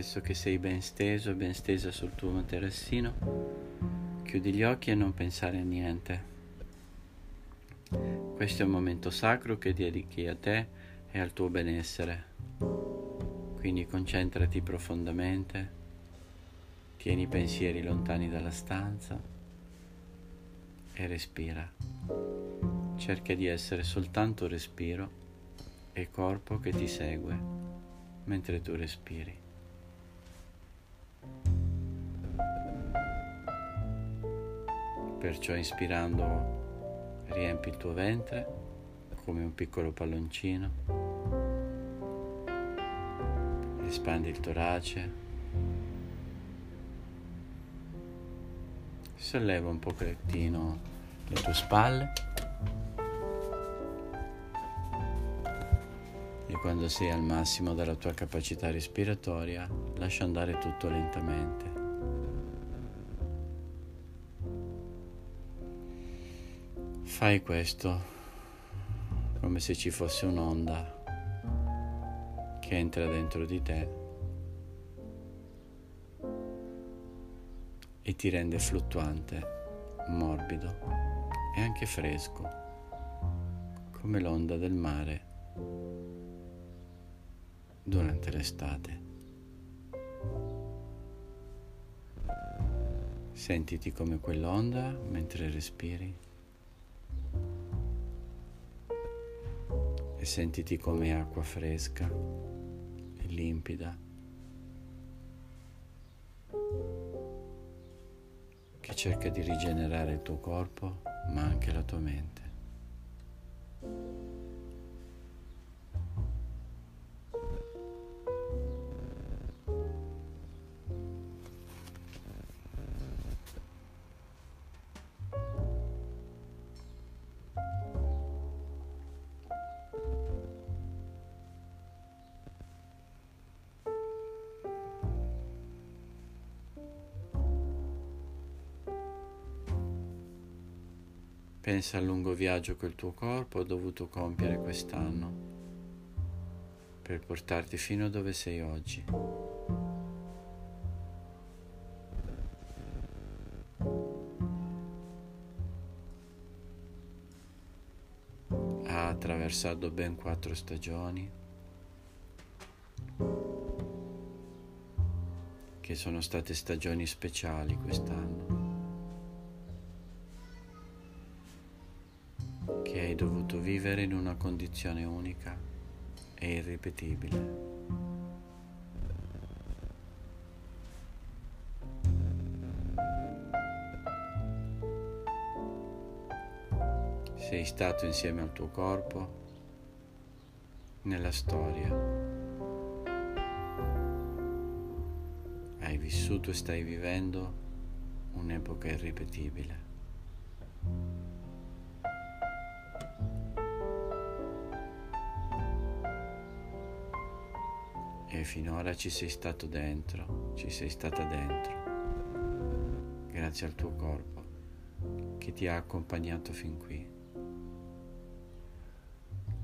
Adesso che sei ben steso ben stesa sul tuo materassino, chiudi gli occhi e non pensare a niente. Questo è un momento sacro che dedichi a te e al tuo benessere. Quindi concentrati profondamente, tieni i pensieri lontani dalla stanza e respira. Cerca di essere soltanto respiro e corpo che ti segue mentre tu respiri. Perciò inspirando riempi il tuo ventre come un piccolo palloncino, espandi il torace, solleva un pochettino le tue spalle. E quando sei al massimo della tua capacità respiratoria lascia andare tutto lentamente. Fai questo come se ci fosse un'onda che entra dentro di te e ti rende fluttuante, morbido e anche fresco, come l'onda del mare durante l'estate. Sentiti come quell'onda mentre respiri. E sentiti come acqua fresca e limpida che cerca di rigenerare il tuo corpo ma anche la tua mente. Pensa al lungo viaggio che il tuo corpo ha dovuto compiere quest'anno per portarti fino a dove sei oggi. Ha attraversato ben quattro stagioni che sono state stagioni speciali quest'anno. Vivere in una condizione unica e irripetibile. Sei stato insieme al tuo corpo nella storia. Hai vissuto e stai vivendo un'epoca irripetibile. E finora ci sei stato dentro, ci sei stata dentro, grazie al tuo corpo che ti ha accompagnato fin qui.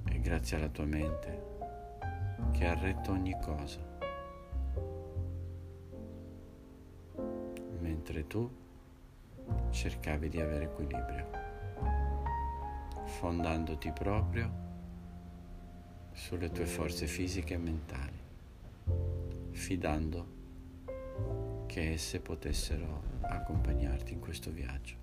E grazie alla tua mente che ha retto ogni cosa, mentre tu cercavi di avere equilibrio, fondandoti proprio sulle tue forze fisiche e mentali fidando che esse potessero accompagnarti in questo viaggio.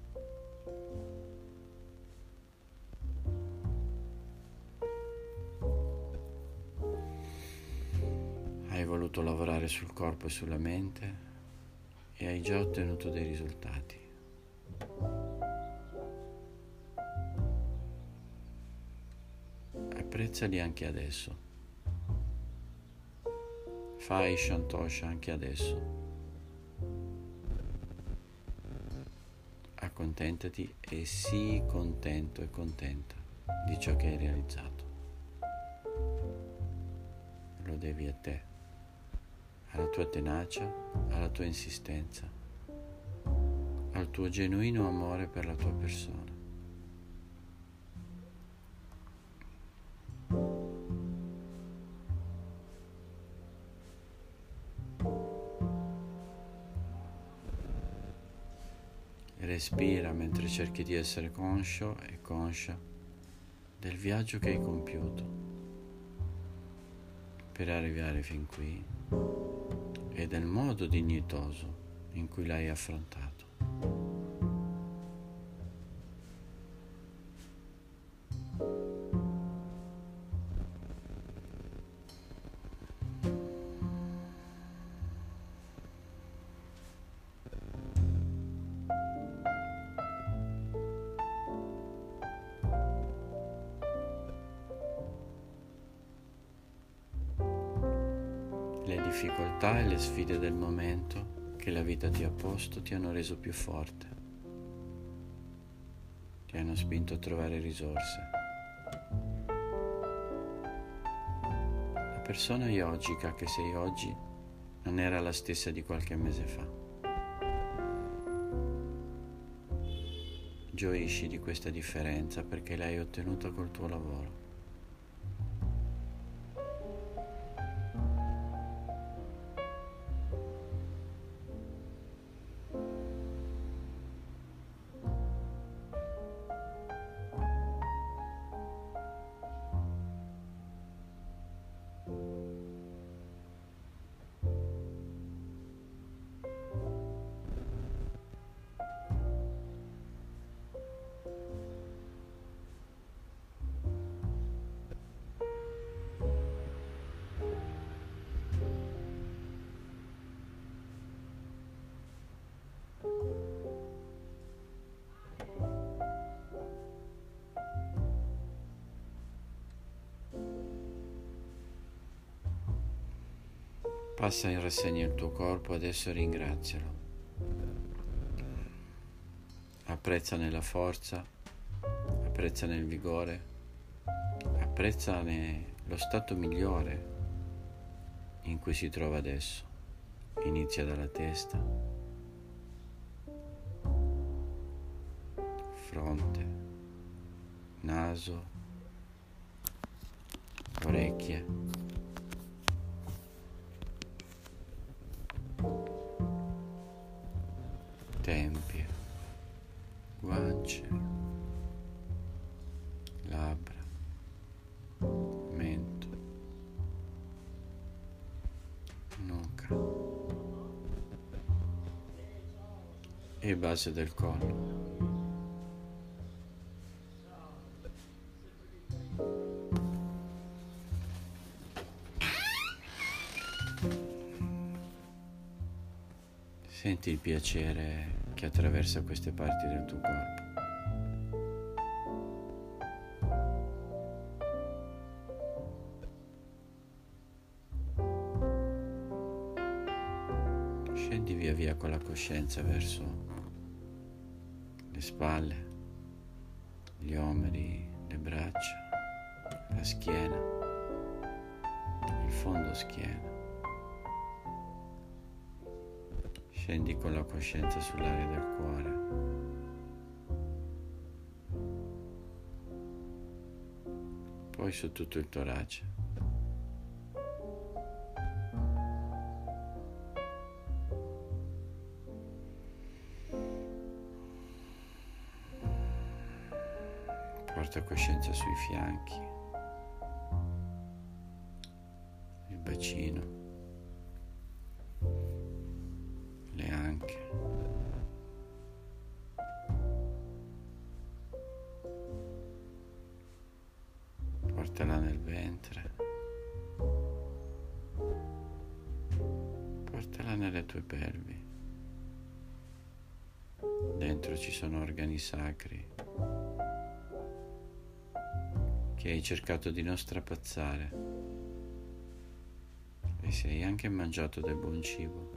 Hai voluto lavorare sul corpo e sulla mente e hai già ottenuto dei risultati. Apprezzali anche adesso. Fai Shantosh anche adesso. Accontentati e sii contento e contenta di ciò che hai realizzato. Lo devi a te, alla tua tenacia, alla tua insistenza, al tuo genuino amore per la tua persona. Respira mentre cerchi di essere conscio e conscia del viaggio che hai compiuto per arrivare fin qui e del modo dignitoso in cui l'hai affrontato. Le difficoltà e le sfide del momento che la vita ti ha posto ti hanno reso più forte, ti hanno spinto a trovare risorse. La persona yogica che sei oggi non era la stessa di qualche mese fa. Gioisci di questa differenza perché l'hai ottenuta col tuo lavoro. Passa in rassegna il tuo corpo, adesso ringrazialo. Apprezzane la forza, apprezzane il vigore, apprezzane lo stato migliore in cui si trova adesso. Inizia dalla testa, fronte, naso, orecchie tempie, guance, labbra, mento, nuca e base del collo. Senti il piacere che attraversa queste parti del tuo corpo. Scendi via via con la coscienza verso le spalle, gli omeri, le braccia, la schiena, il fondo schiena. Scendi con la coscienza sull'aria del cuore. Poi su tutto il torace. Porta coscienza sui fianchi, il bacino. Portala nel ventre, portala nelle tue pelvi. Dentro ci sono organi sacri che hai cercato di non strapazzare e se hai anche mangiato del buon cibo,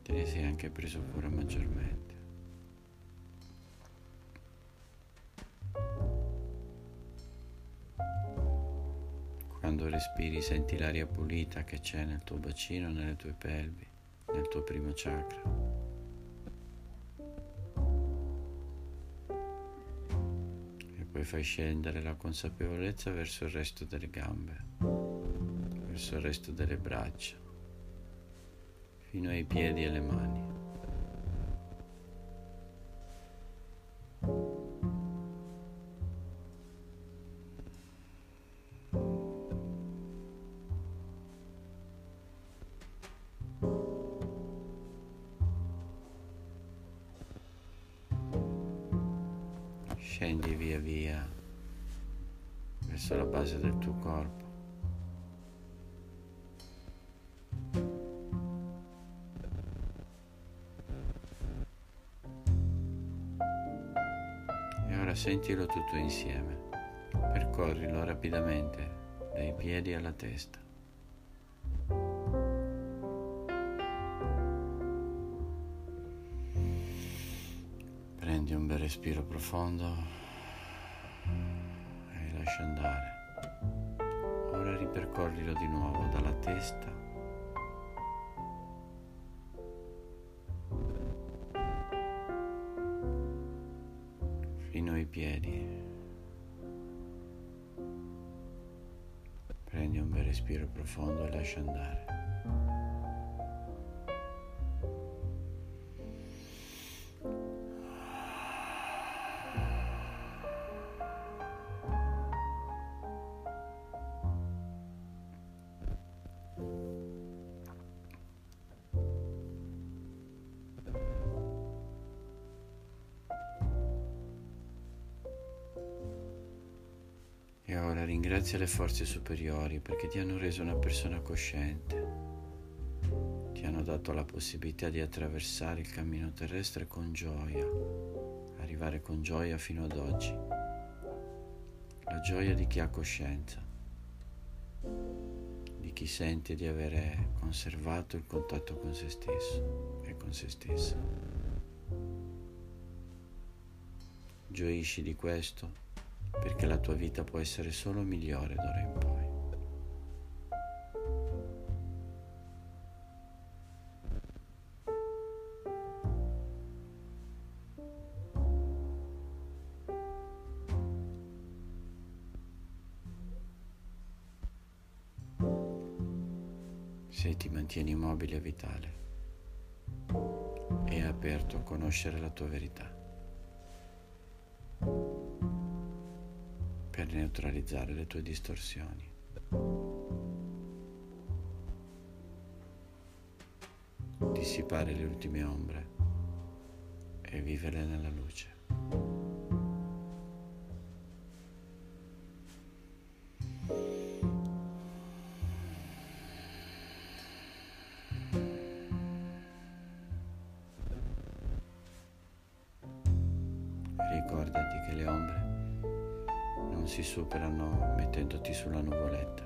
te ne sei anche preso cura maggiormente. Quando respiri senti l'aria pulita che c'è nel tuo bacino, nelle tue pelvi, nel tuo primo chakra. E poi fai scendere la consapevolezza verso il resto delle gambe, verso il resto delle braccia, fino ai piedi e alle mani. Scendi via via verso la base del tuo corpo. E ora sentilo tutto insieme. Percorrilo rapidamente dai piedi alla testa. Profondo e lascia andare. Ora ripercorrilo di nuovo dalla testa fino ai piedi. Prendi un bel respiro profondo e lascia andare. Ringrazia le forze superiori perché ti hanno reso una persona cosciente. Ti hanno dato la possibilità di attraversare il cammino terrestre con gioia, arrivare con gioia fino ad oggi. La gioia di chi ha coscienza, di chi sente di avere conservato il contatto con se stesso e con se stessa. Gioisci di questo perché la tua vita può essere solo migliore d'ora in poi. Se ti mantieni immobile e vitale e aperto a conoscere la tua verità. Neutralizzare le tue distorsioni. Dissipare le ultime ombre e vivere nella luce. Si superano mettendoti sulla nuvoletta.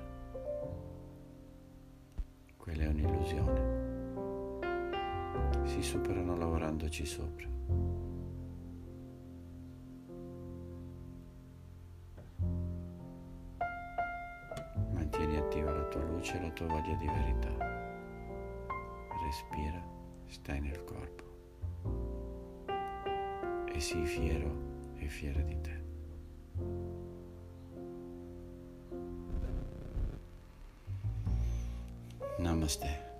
Quella è un'illusione. Si superano lavorandoci sopra. Mantieni attiva la tua luce e la tua voglia di verità. Respira, stai nel corpo. E sii fiero e fiera di te. まして。